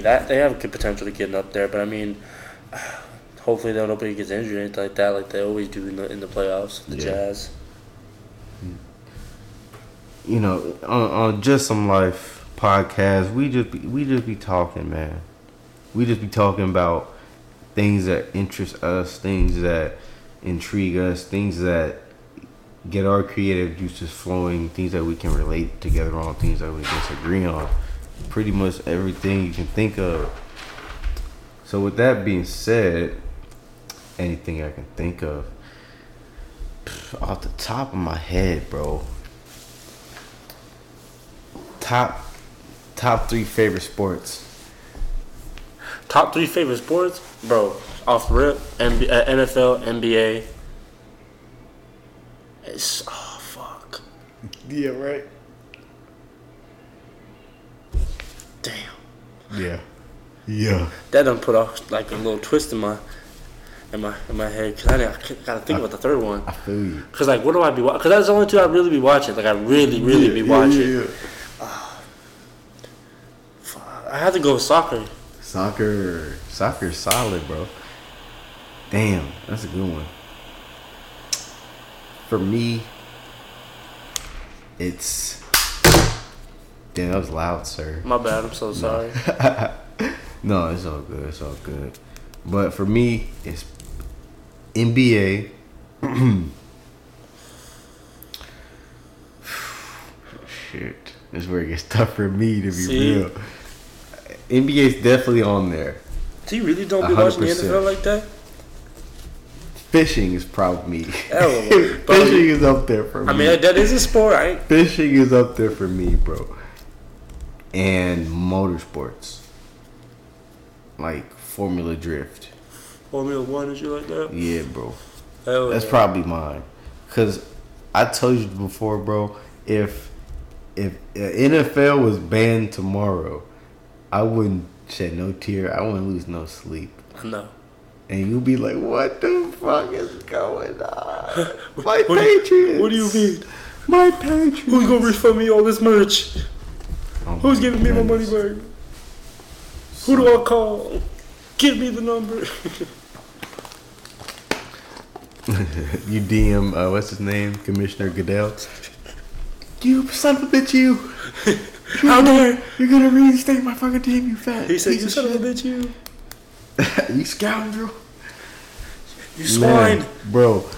that they have good potential to get up there, but I mean, hopefully they nobody gets injured or anything like that, like they always do in the in the playoffs. The Yeah. Jazz. Hmm. you know, on, on JustSumLife podcast, we just be, we just be talking, man. We just be talking about things that interest us, things that intrigue us, things that get our creative juices flowing, things that we can relate together on, things that we disagree on. Pretty much everything you can think of. So with that being said, anything I can think of off the top of my head, bro. Top top three favorite sports. Top three favorite sports, bro. Off rip, NBA, uh, NFL, NBA. It's oh fuck, Yeah, right. Yeah. Yeah. That done put off like a little twist in my in my in my head because I, I gotta think about the third one. I feel you. Cause like, what do I be? Because that's the only two I really be watching. Like, I really, really be watching. Fuck, I have to go with soccer. Soccer soccer's solid, bro. Damn, that's a good one. For me, it's Damn, that was loud, sir. My bad. I'm so sorry. No, it's all good. It's all good. But for me, it's NBA. Shit, this is where it gets tough for me to be See? real. NBA's definitely on there. So you really don't be A watching the. NFL like that? Fishing is probably me. Hell of a- bro, Fishing is up there for me. I mean, that is a sport, right? Fishing is up there for me, bro. And motorsports, like Formula Drift. Formula One and shit like that. Yeah, bro. Hell That's yeah. probably mine. Cause I told you before, bro. If if NFL was banned tomorrow, I wouldn't shed no tear. I wouldn't lose no sleep. No. And you'll be like, "What the fuck is going on? My What do you- What do you mean? My Patriots. Who's gonna refund me all this merch? Oh Who's giving me my money goodness. back? Who do I call? Give me the number. You DM, uh, what's his name? Commissioner Goodell. You son of a bitch, you. How dare? You're gonna reinstate my fucking team, you fat. He said, "You of son of a bitch, you, you scoundrel. you swine." Man, bro.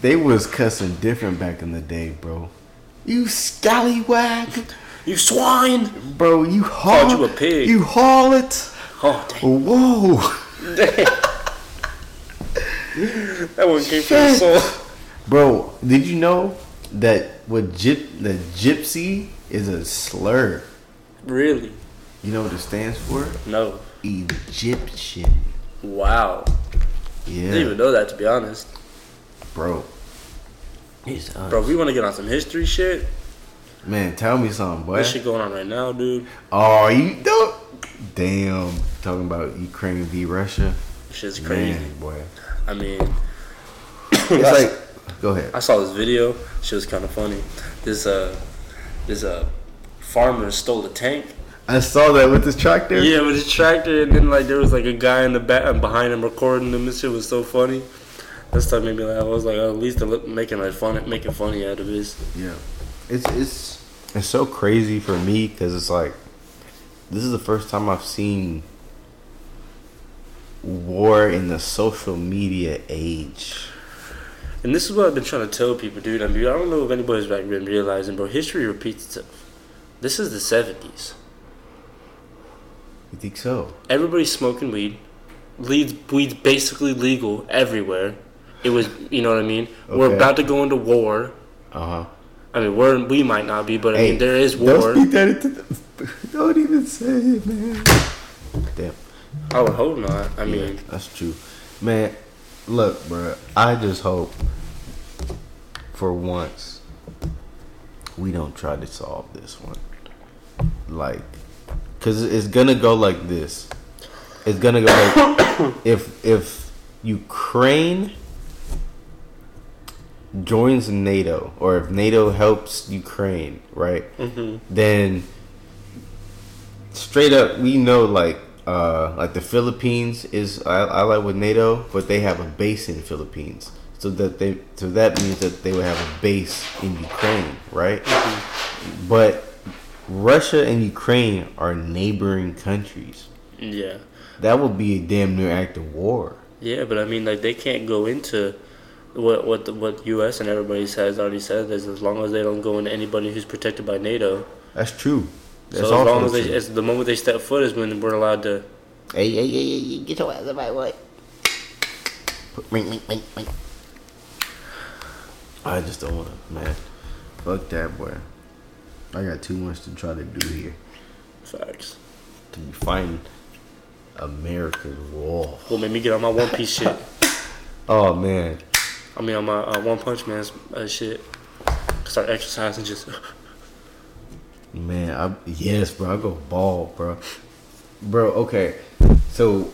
They was cussing different back in the day, bro. You scallywag, You swine. bro. You haul. Called you a pig. You haul it. Oh damn! Whoa, That one came from the soul. bro. Did you know that what gyp the gypsy is a slur? Really? You know what it stands for? No. Egyptian. Wow. Yeah, Didn't even know that to be honest. bro. It's us. Bro, we want to get on some history shit, Man, tell me something, boy. this shit going on right now, dude. Oh, you don't. Damn, talking about Ukraine v Russia. Shit's crazy. Man, boy. I mean, It's like, go ahead. I saw this video. Shit was kind of funny. This uh, this uh, farmer stole a tank. I saw that with this tractor. Yeah, with his tractor, and then like there was like a guy in the back and behind him recording him. This shit was so funny. That stuff made me laugh. I was like, oh, at least they're making like fun, making funny out of this. Yeah. It's it's it's so crazy for me because it's like this is the first time I've seen war in the social media age. And this is what I've been trying to tell people, dude. I mean, I don't know if anybody's like been realizing, but History repeats itself. This is the '70s. You think so? Everybody's smoking weed. Weed's, weed's basically legal everywhere. It was, you know what I mean. We're about to go into war. Uh huh. I mean, we're we might not be, but I Hey, mean, there is war. Don't war. speak that into the, Don't even say it, man. Damn. I would hope not. I mean, That's true. Man, look, bro. I just hope for once we don't try to solve this one. Like, cause it's gonna go like this. It's gonna go like if if Ukraine joins NATO or if NATO helps Ukraine, right? hmm Then straight up, we know like uh like the Philippines is like with NATO, but they have a base in the Philippines, so that they so that means that they would have a base in Ukraine, right? But Russia and Ukraine are neighboring countries. Yeah. That would be a damn near act of war. Yeah, but I mean, like they can't go into what what the, what U.S. and everybody has already said is as long as they don't go into anybody who's protected by NATO. That's true. That's so as long as they, true. it's the moment they step foot is when we're allowed to. Hey, hey, hey, hey, hey, get your ass up my way. Ring, ring, ring, ring. I just don't want to, man. Fuck that, boy. I got too much to try to do here. Facts. To be fighting America's war. What made me get on my One Piece shit? Oh, man. I mean, on my uh, One Punch Man's uh, shit. Start exercising just. Man, I yes, bro. I go ball, bro. Bro, okay. So,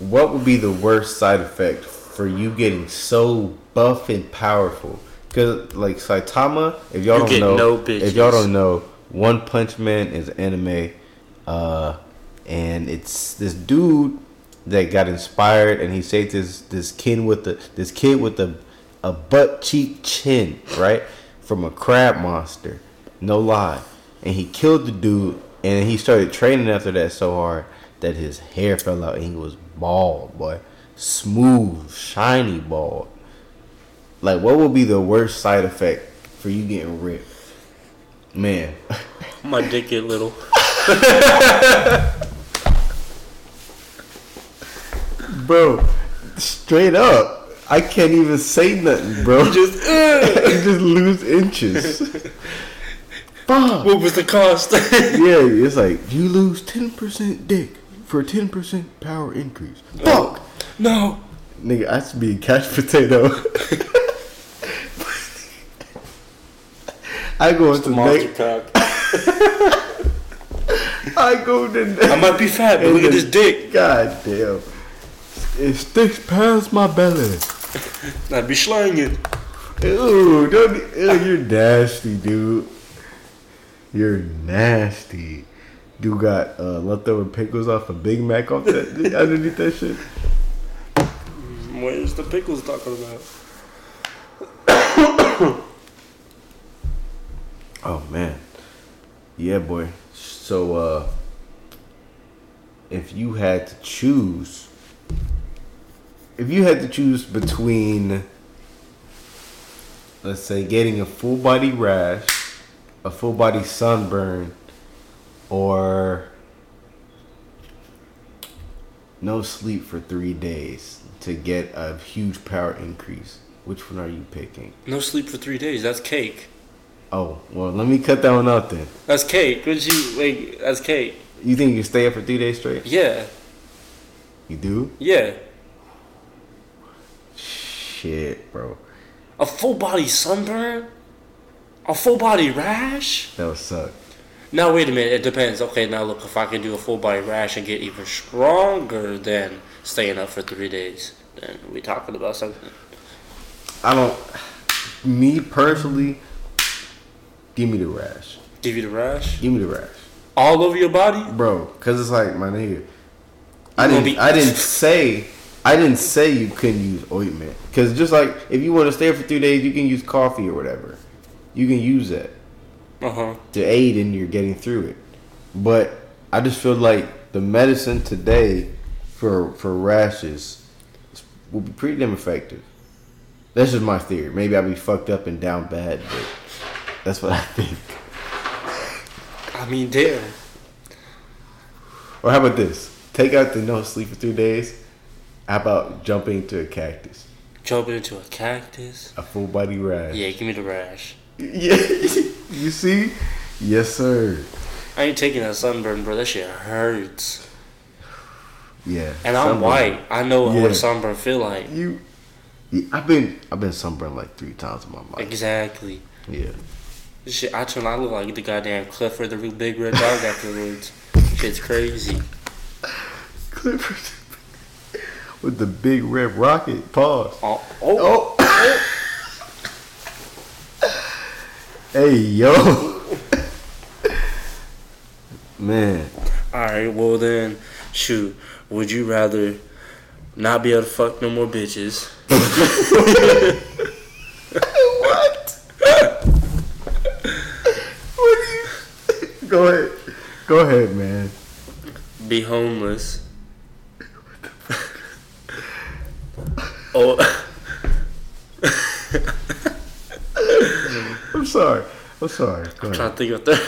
what would be the worst side effect for you getting so buff and powerful? Because like Saitama, if y'all You don't know, no if y'all don't know, One Punch Man is anime, uh, and it's this dude that got inspired, and he saved this this kid with the this kid with a a butt cheek chin, right, from a crab monster. No lie, and he killed the dude, and he started training after that so hard that his hair fell out, and he was bald, boy, smooth, shiny bald. Like, what would be the worst side effect for you getting ripped? Man, My dick get little. bro, straight up, I can't even say nothing, bro. Just. Uh. you just lose inches. Fuck. What was the cost? Yeah, it's like you lose ten percent dick for ten percent power increase. Fuck, no. nigga, I should be a couch potato. I go into Monster next. cock. I go to next. I might be fat, but look at this dick. God damn. It sticks past my belly. I'd be slanging. Ooh, don't. Ew, you're nasty, dude. You're nasty. Dude got uh, leftover pickles off a Big Mac off that underneath that shit. Where's the pickles talking about? Oh man. Yeah, boy. So uh if you had to choose if you had to choose between let's say getting a full body rash, a full body sunburn, or no sleep for three days to get a huge power increase, which one are you picking? No sleep for three days. That's cake. Oh, well, let me cut that one out then. That's cake. Would you wait? That's cake. You think you can stay up for three days straight? Yeah. You do? Yeah. Shit, bro. A full body sunburn. A full body rash. That would suck. Now wait a minute. It depends. Okay, now look. If I can do a full body rash and get even stronger than staying up for three days, then we talking about something. I don't. Me personally, give me the rash. Give you the rash Give me the rash, all over your body. bro. Cause it's like my nigga. I didn't. be- I didn't say. I didn't say you couldn't use ointment. Cause just like if you want to stay for three days, you can use coffee or whatever. You can use that. Uh huh. to aid in your getting through it. But I just feel like the medicine today for for rashes will be pretty damn effective. That's just my theory. Maybe I'll be fucked up and down bad, but that's what I think. I mean, damn. Or how about this? Take out the no sleep for three days. How about jumping into a cactus? Jumping into a cactus. A full body rash. Yeah, give me the rash. Yeah. you see? Yes, sir. I ain't taking that sunburn, bro. That shit hurts. Yeah. And I'm Sunburn. white. I know Yeah. what a sunburn feel like. You. Yeah, I've been I've been sunburned like three times in my life. Exactly. Yeah. This shit, I turn. I look like the goddamn Clifford the real big red dog afterwards. Shit's crazy. Clippers with the big red rocket. Pause. Oh, oh, Oh. hey yo. Man, All right, well then, shoot. Would you rather not be able to fuck no more bitches? what? what you? Go ahead. Go ahead, man. Be homeless. Oh. I'm sorry. I'm sorry. Go I'm ahead. trying to think of that.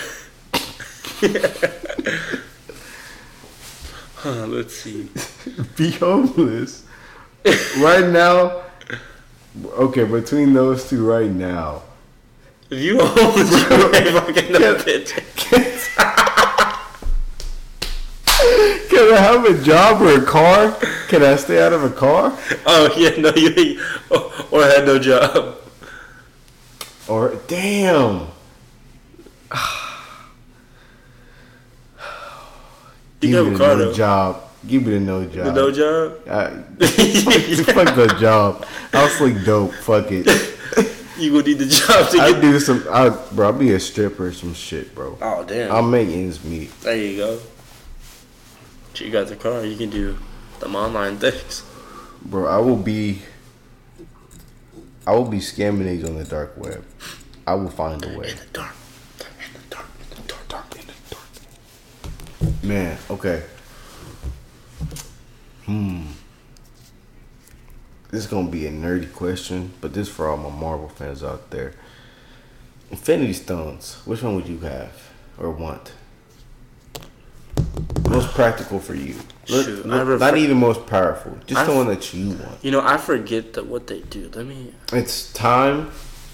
huh, let's see. Be homeless. right now. Okay, between those two, right now. If you homeless, you ain't fucking no bitch. Can I have a job or a car? Can I stay out of a car? Oh yeah, no, you ain't. Or, or had no job. Or damn. You Give have me a the no job. Give me the no job. The no job. I, fuck the job. I'll sleep dope. Fuck it. You gonna need the job to I get. do some. I, bro, I'll be a stripper or some shit, bro. Oh damn. I'll make ends meet. there you go. You got the car. You can do them online things. Bro, I will be. I will be scamming these on the dark web. I will find a way. In the dark. In the dark. In the dark. dark in the dark. Man, okay. Hmm. This is gonna be a nerdy question, but this for all my Marvel fans out there. Infinity Stones, which one would you have or want? Most practical for you. Shoot, I refer- not even most powerful. Just the one that you want. You know, I forget that what they do. Let me. It's time,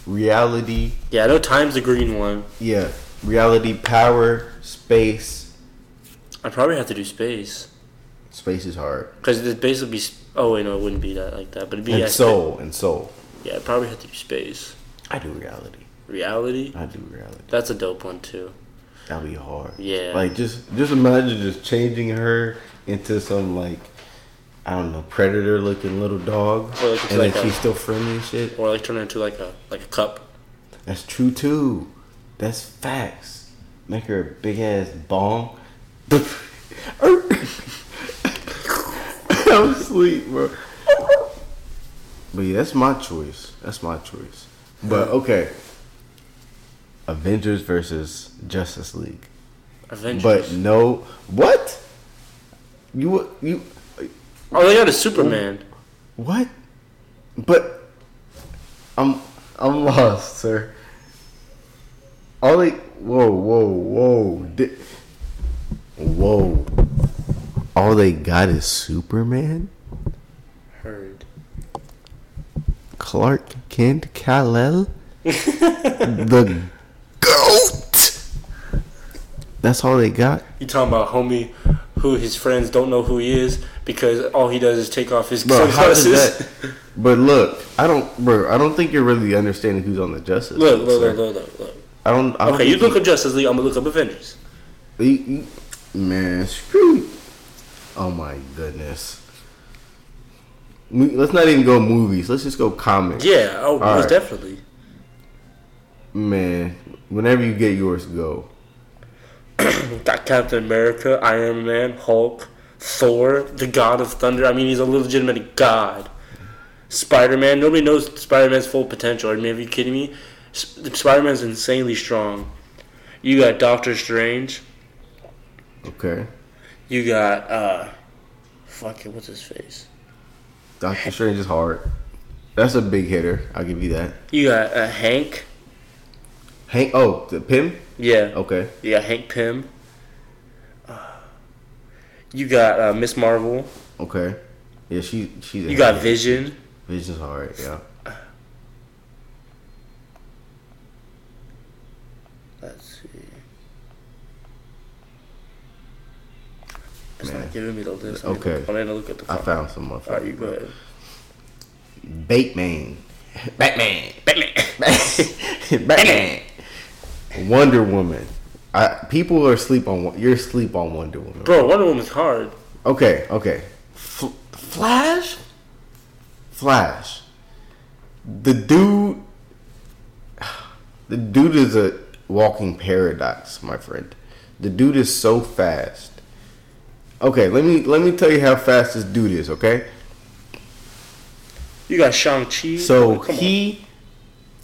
reality, Yeah, I know time's the green one. yeah, reality, power, space. I probably have to do space Space is hard. because it'd basically be. sp- Oh wait, no, it wouldn't be that like that. But it'd be And soul, and soul. Yeah, I probably have to do space. I do reality. Reality. I do reality. That's a dope one too. That'd be hard. Yeah. Like just just imagine just changing her into some like I don't know predator looking little dog, Or like and like a- she's still friendly and shit. Or like turn into like a like a cup. That's true too. That's facts. Make her a big ass bong. I'm asleep, bro. But yeah, that's my choice. That's my choice. But okay. Avengers versus Justice League. Avengers. But no, what? You you oh, they got a Superman. what? But I'm I'm lost, sir. All they whoa whoa whoa Di- whoa. All they got is Superman, Heard. Clark Kent, Kal-El, the goat. That's all they got. You talking about homie who his friends don't know who he is because all he does is take off his Bro, how does sunglasses. that? But look, I don't, bro. I don't think you're really understanding who's on the Justice. Look, League, look, sir. look, look, look, look. I don't. I don't Okay, you think look up Justice League. I'm gonna look up Avengers. You- you- man, screw. Oh my goodness. We- Let's not even go movies. Let's just go comics. Yeah, oh, most right. definitely. Man, whenever you get yours, go. Got Captain America, Iron Man, Hulk, Thor, the God of Thunder. I mean, he's a legitimate god. Spider Man. Nobody knows Spider Man's full potential. I mean, are you kidding me? Spider Man's insanely strong. You got Doctor Strange. Okay. You got uh, fuck it, what's his face? Doctor Strange is hard. That's a big hitter. I'll give you that. You got uh, Hank. Hank. Oh, the Pym. Yeah. Okay. You got Hank Pym. Uh, you got uh, Miss Marvel. Okay. Yeah, she. She's. a You got. Vision. Vision's hard. Yeah. Let's see. It's Man. not giving me the list. Okay. look- I'm gonna look at the. I found some All right, you go ahead. Bateman. Batman. Batman. Batman. Wonder Woman. I, people are asleep on. You're asleep on Wonder Woman. Bro, Wonder Woman's hard. Okay, okay. F- Flash? Flash. The dude. The dude is a walking paradox, my friend. The dude is so fast. Okay, let me let me tell you how fast this dude is. Okay, You got Shang Chi. so Come on. he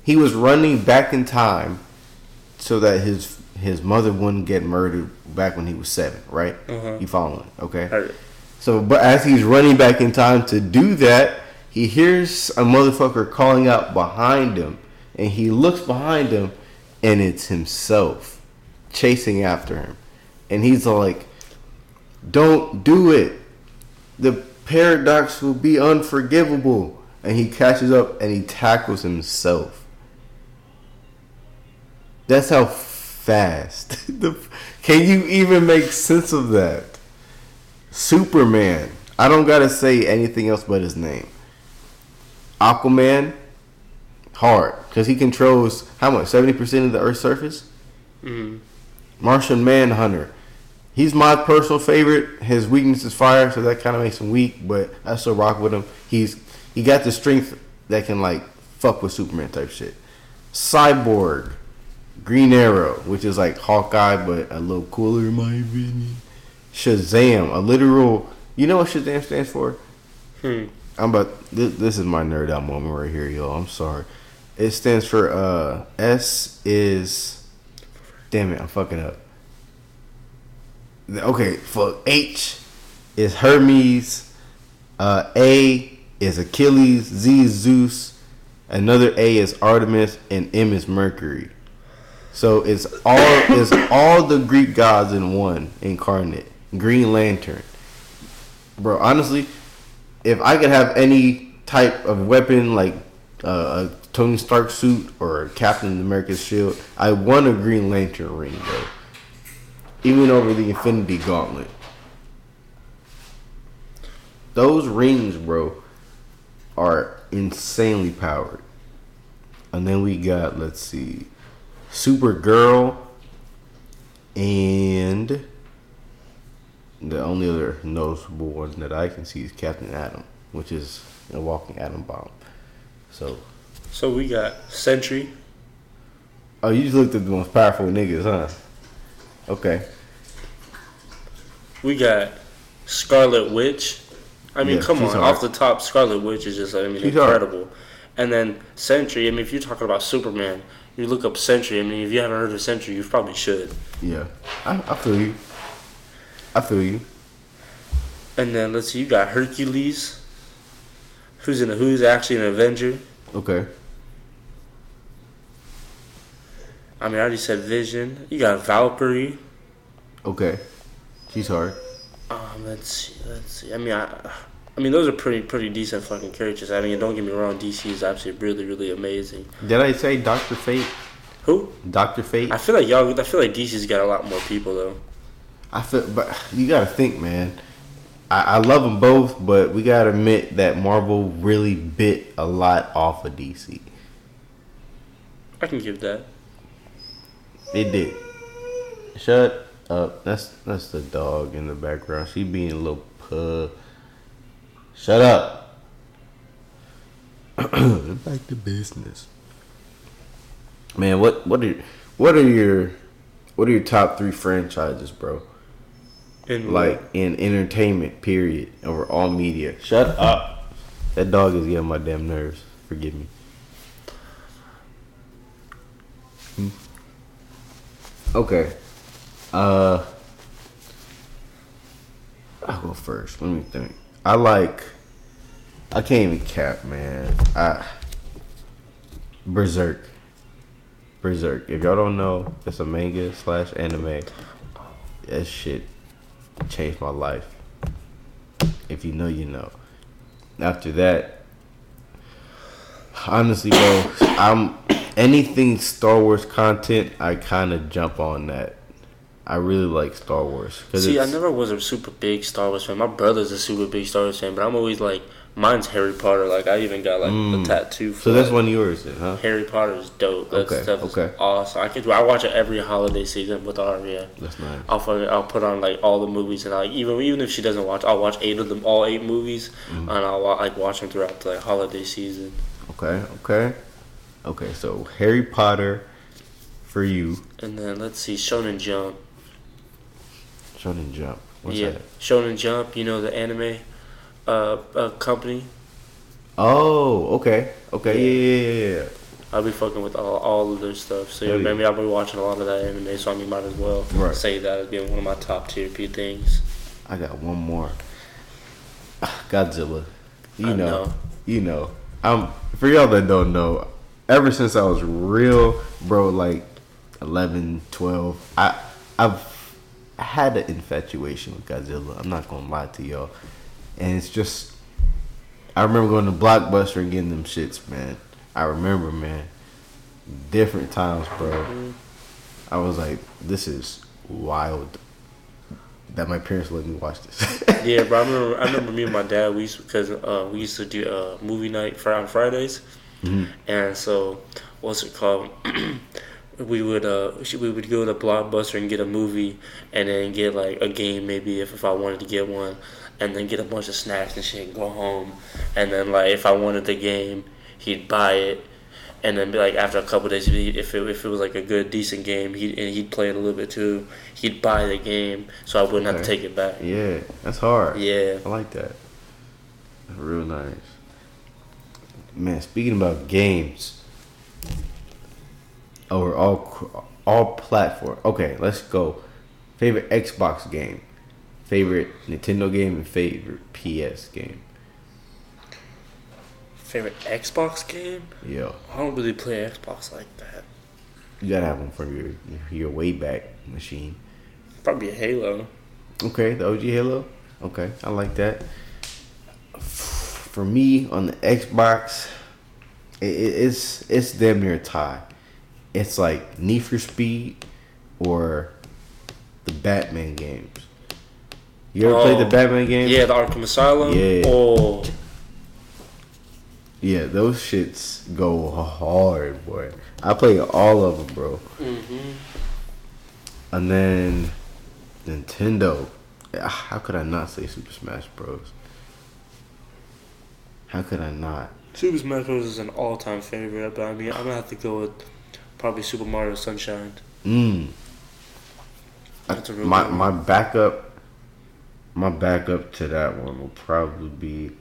he was running back in time so that his his mother wouldn't get murdered back when he was seven. Right? Uh-huh. You following? Okay. Alright. So, but as he's running back in time to do that, he hears a motherfucker calling out behind him, and he looks behind him, and it's himself chasing after him, and he's like, "Don't do it. The paradox will be unforgivable." And he catches up and he tackles himself. That's how fast. can you even make sense of that? Superman. I don't gotta say anything else but his name. Aquaman. Hard. Because he controls how much? 70% of the Earth's surface? Mhm. Martian Manhunter. He's my personal favorite. His weakness is fire, so that kind of makes him weak, but I still rock with him. He's he got the strength that can like fuck with Superman type shit. Cyborg, Green Arrow, which is like Hawkeye, but a little cooler in my opinion. Shazam, a literal. You know what Shazam stands for? Hmm. I'm about. This, this is my nerd out moment right here, y'all. I'm sorry. It stands for uh S is. Damn it, I'm fucking up. Okay, fuck. H is Hermes. Uh, A is Achilles. Z is Zeus. Another A is Artemis, and M is Mercury. So it's all it's all the Greek gods in one incarnate. Green Lantern, bro. Honestly, if I could have any type of weapon like uh, a Tony Stark suit or Captain America's shield, I want a Green Lantern ring, bro. Even over the Infinity Gauntlet. Those rings, bro, are insanely powered. And then we got, let's see, Supergirl and the only other noticeable one that I can see is Captain Atom, which is a walking atom bomb. So, So we got Sentry. oh, you just looked at the most powerful niggas, huh? Okay. We got Scarlet Witch. I mean, Yeah, come on, hard. off the top, Scarlet Witch is just, I mean, She's hard. incredible. And then Sentry. I mean, if you're talking about Superman, you look up Sentry. I mean, if you haven't heard of Sentry, you probably should. Yeah, I, I feel you. I feel you. And then let's see, you got Hercules, who's in a, who's actually an Avenger. Okay. I mean, I already said Vision. You got Valkyrie. Okay. She's hard. Um, let's see, let's see. I mean, I, I mean, those are pretty pretty decent fucking characters. I mean, don't get me wrong, DC is absolutely really really amazing. Did I say Doctor Fate? Who? Doctor Fate. I feel like y'all. I feel like DC's got a lot more people though. I feel, but you gotta think, man. I, I love them both, but we gotta admit that Marvel really bit a lot off of DC. I can give that. It did. Shut up. That's that's the dog in the background. She being a little pug. Shut up. Back to business. Man, what what are what are your what are your top three franchises, bro? In Like in entertainment, period, over all media. Shut up. That dog is getting my damn nerves. Forgive me. Hmm. Okay. Uh I'll go first. Let me think. I like I can't even cap, man. I Berserk. Berserk. If y'all don't know, it's a manga slash anime. That shit changed my life. If you know, you know. After that, honestly, bro, I'm anything Star Wars content. I kind of jump on that. I really like Star Wars. See, I never was a super big Star Wars fan. My brother's a super big Star Wars fan, but I'm always like, mine's Harry Potter. Like, I even got like Mm. a tattoo. For So that's like, one of yours, then, huh? Harry Potter is dope. That Okay, stuff okay. awesome. I could. I watch it every holiday season with Aria. That's nice. I'll I'll put on like all the movies and I like even even if she doesn't watch, I'll watch eight of them, all eight movies, Mm-hmm. and I'll like watch them throughout the like, holiday season. Okay, okay, okay. So Harry Potter for you, And then let's see, Shonen Jump. Shonen Jump. What's yeah, that? Shonen Jump. You know the anime uh, uh company. Oh, okay, okay, yeah, yeah, yeah. yeah. I'll be fucking with all, all of their stuff. So yeah, Hell yeah. maybe I'll be watching a lot of that anime. So I mean, might as well Right. say that as being one of my top tier P things. I got one more. Godzilla. You know, know. you know. Um, for y'all that don't know, ever since I was real, bro, like 11, 12, I, I've had an infatuation with Godzilla. I'm not gonna lie to y'all, and it's just, I remember going to Blockbuster and getting them shits, man. I remember, man, different times, bro. I was like, this is wild. That my parents let me watch this. Yeah, but I remember, I remember me and my dad. We used because uh, we used to do uh, movie night on Fridays, and so what's it called? we would uh we would go to Blockbuster and get a movie, and then get like a game maybe if, if I wanted to get one, and then get a bunch of snacks and shit and go home, and then like if I wanted the game, he'd buy it. And then, be like after a couple days, if it, if it was like a good decent game, he and he'd play it a little bit too. He'd buy the game, so I wouldn't have to take it back. yeah, that's hard. Yeah. I like that. Real nice. Man, speaking about games, over all all platform. Okay, let's go. Favorite Xbox game, favorite Nintendo game, and favorite PS game. Favorite Xbox game? Yeah. I don't really play Xbox like that. you gotta have one from your your way back machine. Probably a Halo. Okay, the OG Halo. Okay, I like that. For me on the Xbox, it- it's it's damn near a tie. It's like Need for Speed or the Batman games. You ever played the Oh, Batman games? Yeah, the Arkham Asylum. Yeah. Oh, Yeah, those shits go hard, boy. I play all of them, bro. mm-hmm. And then Nintendo. Ah, How could I not say Super Smash Bros? How could I not? Super Smash Bros. is an all-time favorite, but I mean, I'm gonna have to go with probably Super Mario Sunshine. Mm. That's a real My good one. my backup. My backup to that one will probably be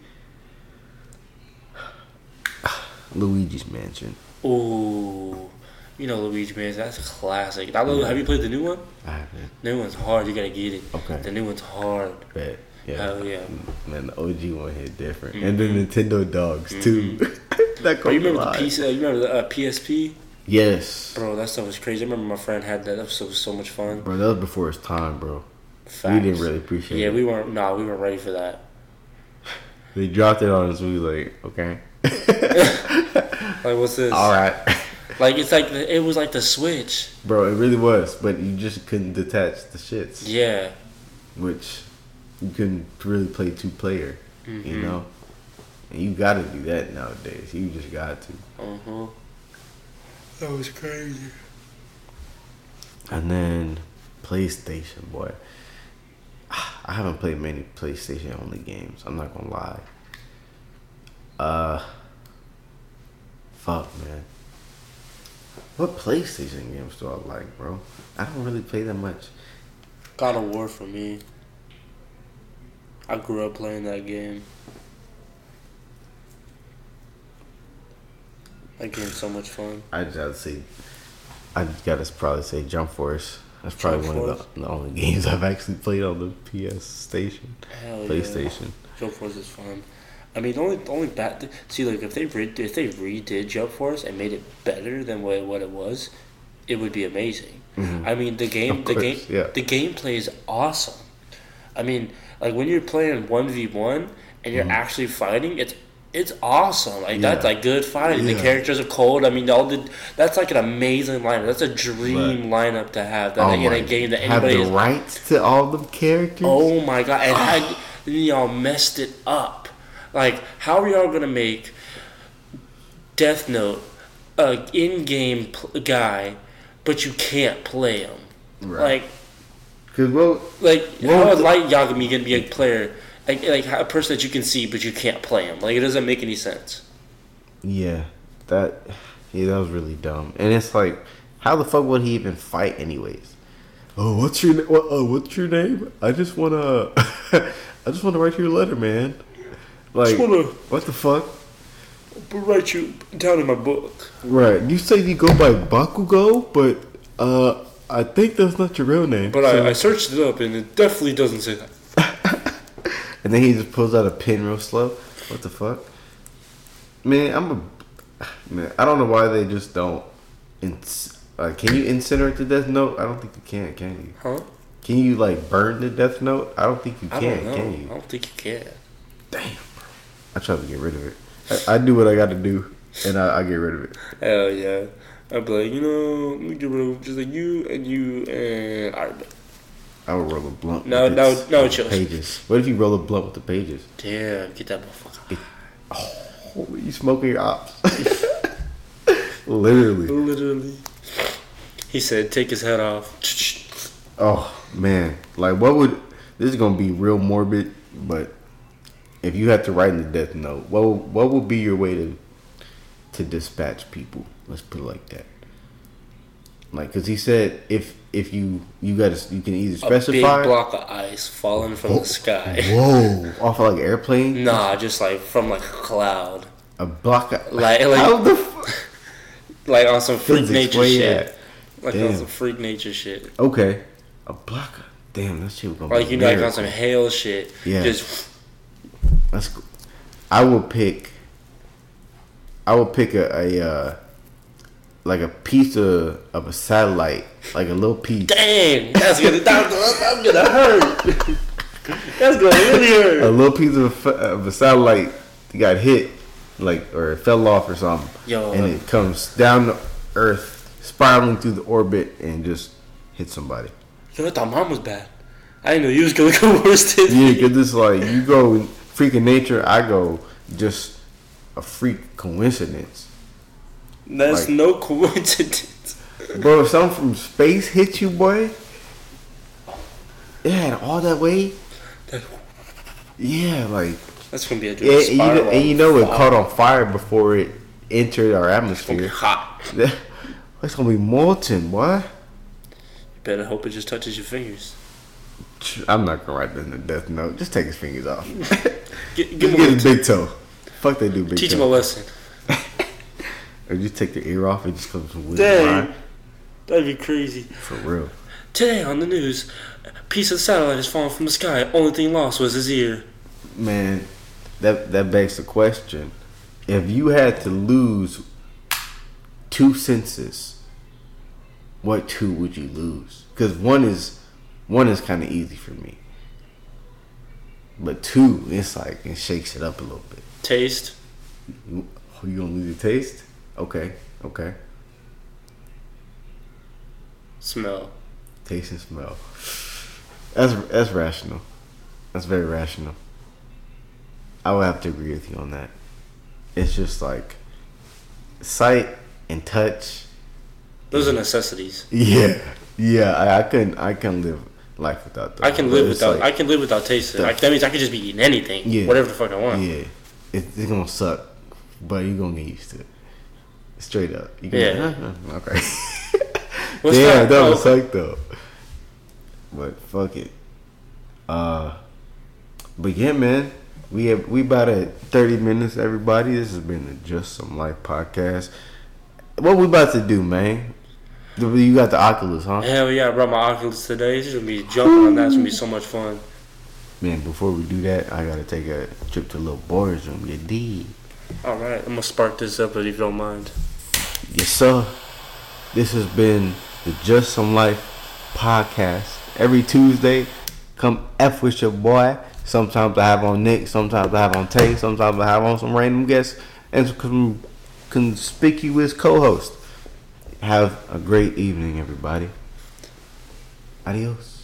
Luigi's Mansion. Ooh, you know Luigi Man, that's a classic. I love, Have you played the new one? I haven't. The new one's hard. You gotta get it. Okay. The new one's hard. Bet. Yeah. Hell yeah. Man, the OG one hit different, and the Nintendo dogs too. that Bro, you remember the. PC, uh, You remember the uh, PSP? Yes, Bro, that stuff was crazy. I remember my friend had that. That was so, so much fun. bro. That was before its time, bro. Facts. We didn't really appreciate Yeah, it. Yeah, we weren't. Nah, we weren't ready for that. They dropped it on us. We was like, okay, Like, what's this? all right, Like, it's like the, it was like the Switch. bro. It really was, but you just couldn't detach the shits, Yeah. which you couldn't really play two player. Mm-hmm. You know, and you got to do that nowadays. You just got to. Uh huh. That was crazy. And then PlayStation, boy. I haven't played many PlayStation only games. I'm not gonna lie. Uh, fuck, man. What PlayStation games do I like, bro? I don't really play that much. God of War for me. I grew up playing that game. That game's so much fun. I just gotta say, I gotta probably say Jump Force. That's probably Jump one of the, the only games I've actually played on the PS station, Hell yeah. PlayStation. Jump Force is fun. I mean, the only the only bad th- see like if they re- if they redid Jump Force and made it better than what what it was, it would be amazing. Mm-hmm. I mean, the game Of the game yeah. the gameplay is awesome. I mean, like when you're playing one v one and you're mm-hmm. actually fighting, it's it's awesome. Like that's Mm-hmm. Like good fighting. The characters are cold. I mean, all the that's like an amazing lineup. That's a dream lineup to have. That Oh in a game that have anybody the is rights to all the characters. Oh my god! And had y'all messed it up. Like, how are y'all gonna make Death Note a in-game pl- guy, but you can't play him? Right. Like, Cause well, like Well, how is the- Light Yagami gonna be a player? Like, like a person that you can see, but you can't play him. Like, it doesn't make any sense. yeah, that yeah, that was really dumb. And it's like, how the fuck would he even fight anyways? Oh, what's your what, uh, what's your name? I just wanna I just wanna write you a letter, man. Like Just wanna- what the fuck? But write you down in my book. Right. You say you go by Bakugo, but uh I think that's not your real name. But So- I, I searched it up and it definitely doesn't say that. And then he just pulls out a pin real slow. What the fuck? Man, I'm a man. I don't know why they just don't. Ins- uh, can you incinerate the death note? I don't think you can. Can you? Huh? Can you like burn the death note? I don't think you I can. Can I don't think you can. Damn, bro. I try to get rid of it. I, I do what I got to do, and I, I get rid of it. Hell yeah. I'd be like, you know, let me get rid of just like you and you and Iron Man. I would roll a blunt. No, with no, no, uh, Pages. What if you roll a blunt with the pages? Damn, get that motherfucker. Oh, you smoking your ops? Literally. Literally. He said, take his head off. Oh man, like what would this is gonna be real morbid, but if you had to write in the death note, what what would be your way to to dispatch people? Let's put it like that. Like, cause he said if if you you got to you can either specify A big block of ice falling from the sky. Whoa, off of like airplane, Nah, just like from like a cloud. a block. Of, Like- like- how the fu- Like on some freak nature shit. at? Like on some freak nature shit. Okay, a block. Of, damn, that shit was gonna Like you know, like on some hail shit. Yeah. Just That's cool. I will pick. I will pick a, a uh, like a piece of, of a satellite, like a little piece. dang, that's gonna that's gonna hurt. that's gonna really A little piece of a, of a satellite got hit, like or it fell off or something, Yo, and uh, it comes down to Earth, spiraling through the orbit, and just hit somebody. Yo, I thought mine was bad. I didn't know you was gonna go worse than Yeah, me. cause it's like you go freaking nature, I go just a freak coincidence. That's like- no coincidence. Bro, if something from space hit you, boy, it had all that weight. Yeah, like That's gonna be a yeah, and, you know, and you know it caught on fire before it entered our It's gonna be atmosphere. hot. It's gonna be molten, boy. You better hope it just touches your fingers. I'm not gonna write that in the death note. Just take his fingers off. Get, Just give get him his big toe. Fuck they do big teach him a lesson. Or just take the ear off and just comes some weird Dang, that'd be crazy. For real. Today on the news, a piece of satellite has fallen from the sky. Only thing lost was his ear. Man, that that begs the question: If you had to lose two senses, what two would you lose? Because one is one is kind of easy for me, but two, it's like it shakes it up a little bit. Taste. You, you gonna lose your taste? Okay, okay. Smell. Taste and smell. That's that's rational. That's very rational. I would have to agree with you on that. It's just like sight and touch. Those are necessities. Yeah, yeah. I, I couldn't. I couldn't live life without that. I can live without. I can live without tasting. the- Like, that means I can just be eating anything, Yeah. whatever the fuck I want. Yeah, it, it's gonna suck, but you're gonna get used to it. Straight up. You can, Yeah. okay. What's yeah, that? that Oh, was suck though. But fuck it. Uh, but yeah, man, we have we about at thirty minutes. Everybody, this has been the JustSumLife podcast. What we about to do, man? You got the Oculus, huh? Hell yeah! I brought my Oculus today. It's gonna be jumping on that. It's gonna be so much fun. Man, before we do that, I gotta take a trip to a little boys room. You D. All right, I'm gonna spark this up if you don't mind. Yes, sir. This has been the JustSumLife podcast. Every Tuesday, come F with your boy. Sometimes I have on Nick, sometimes I have on Tay, sometimes I have on some random guests and some conspicuous co host. Have a great evening, everybody. Adios.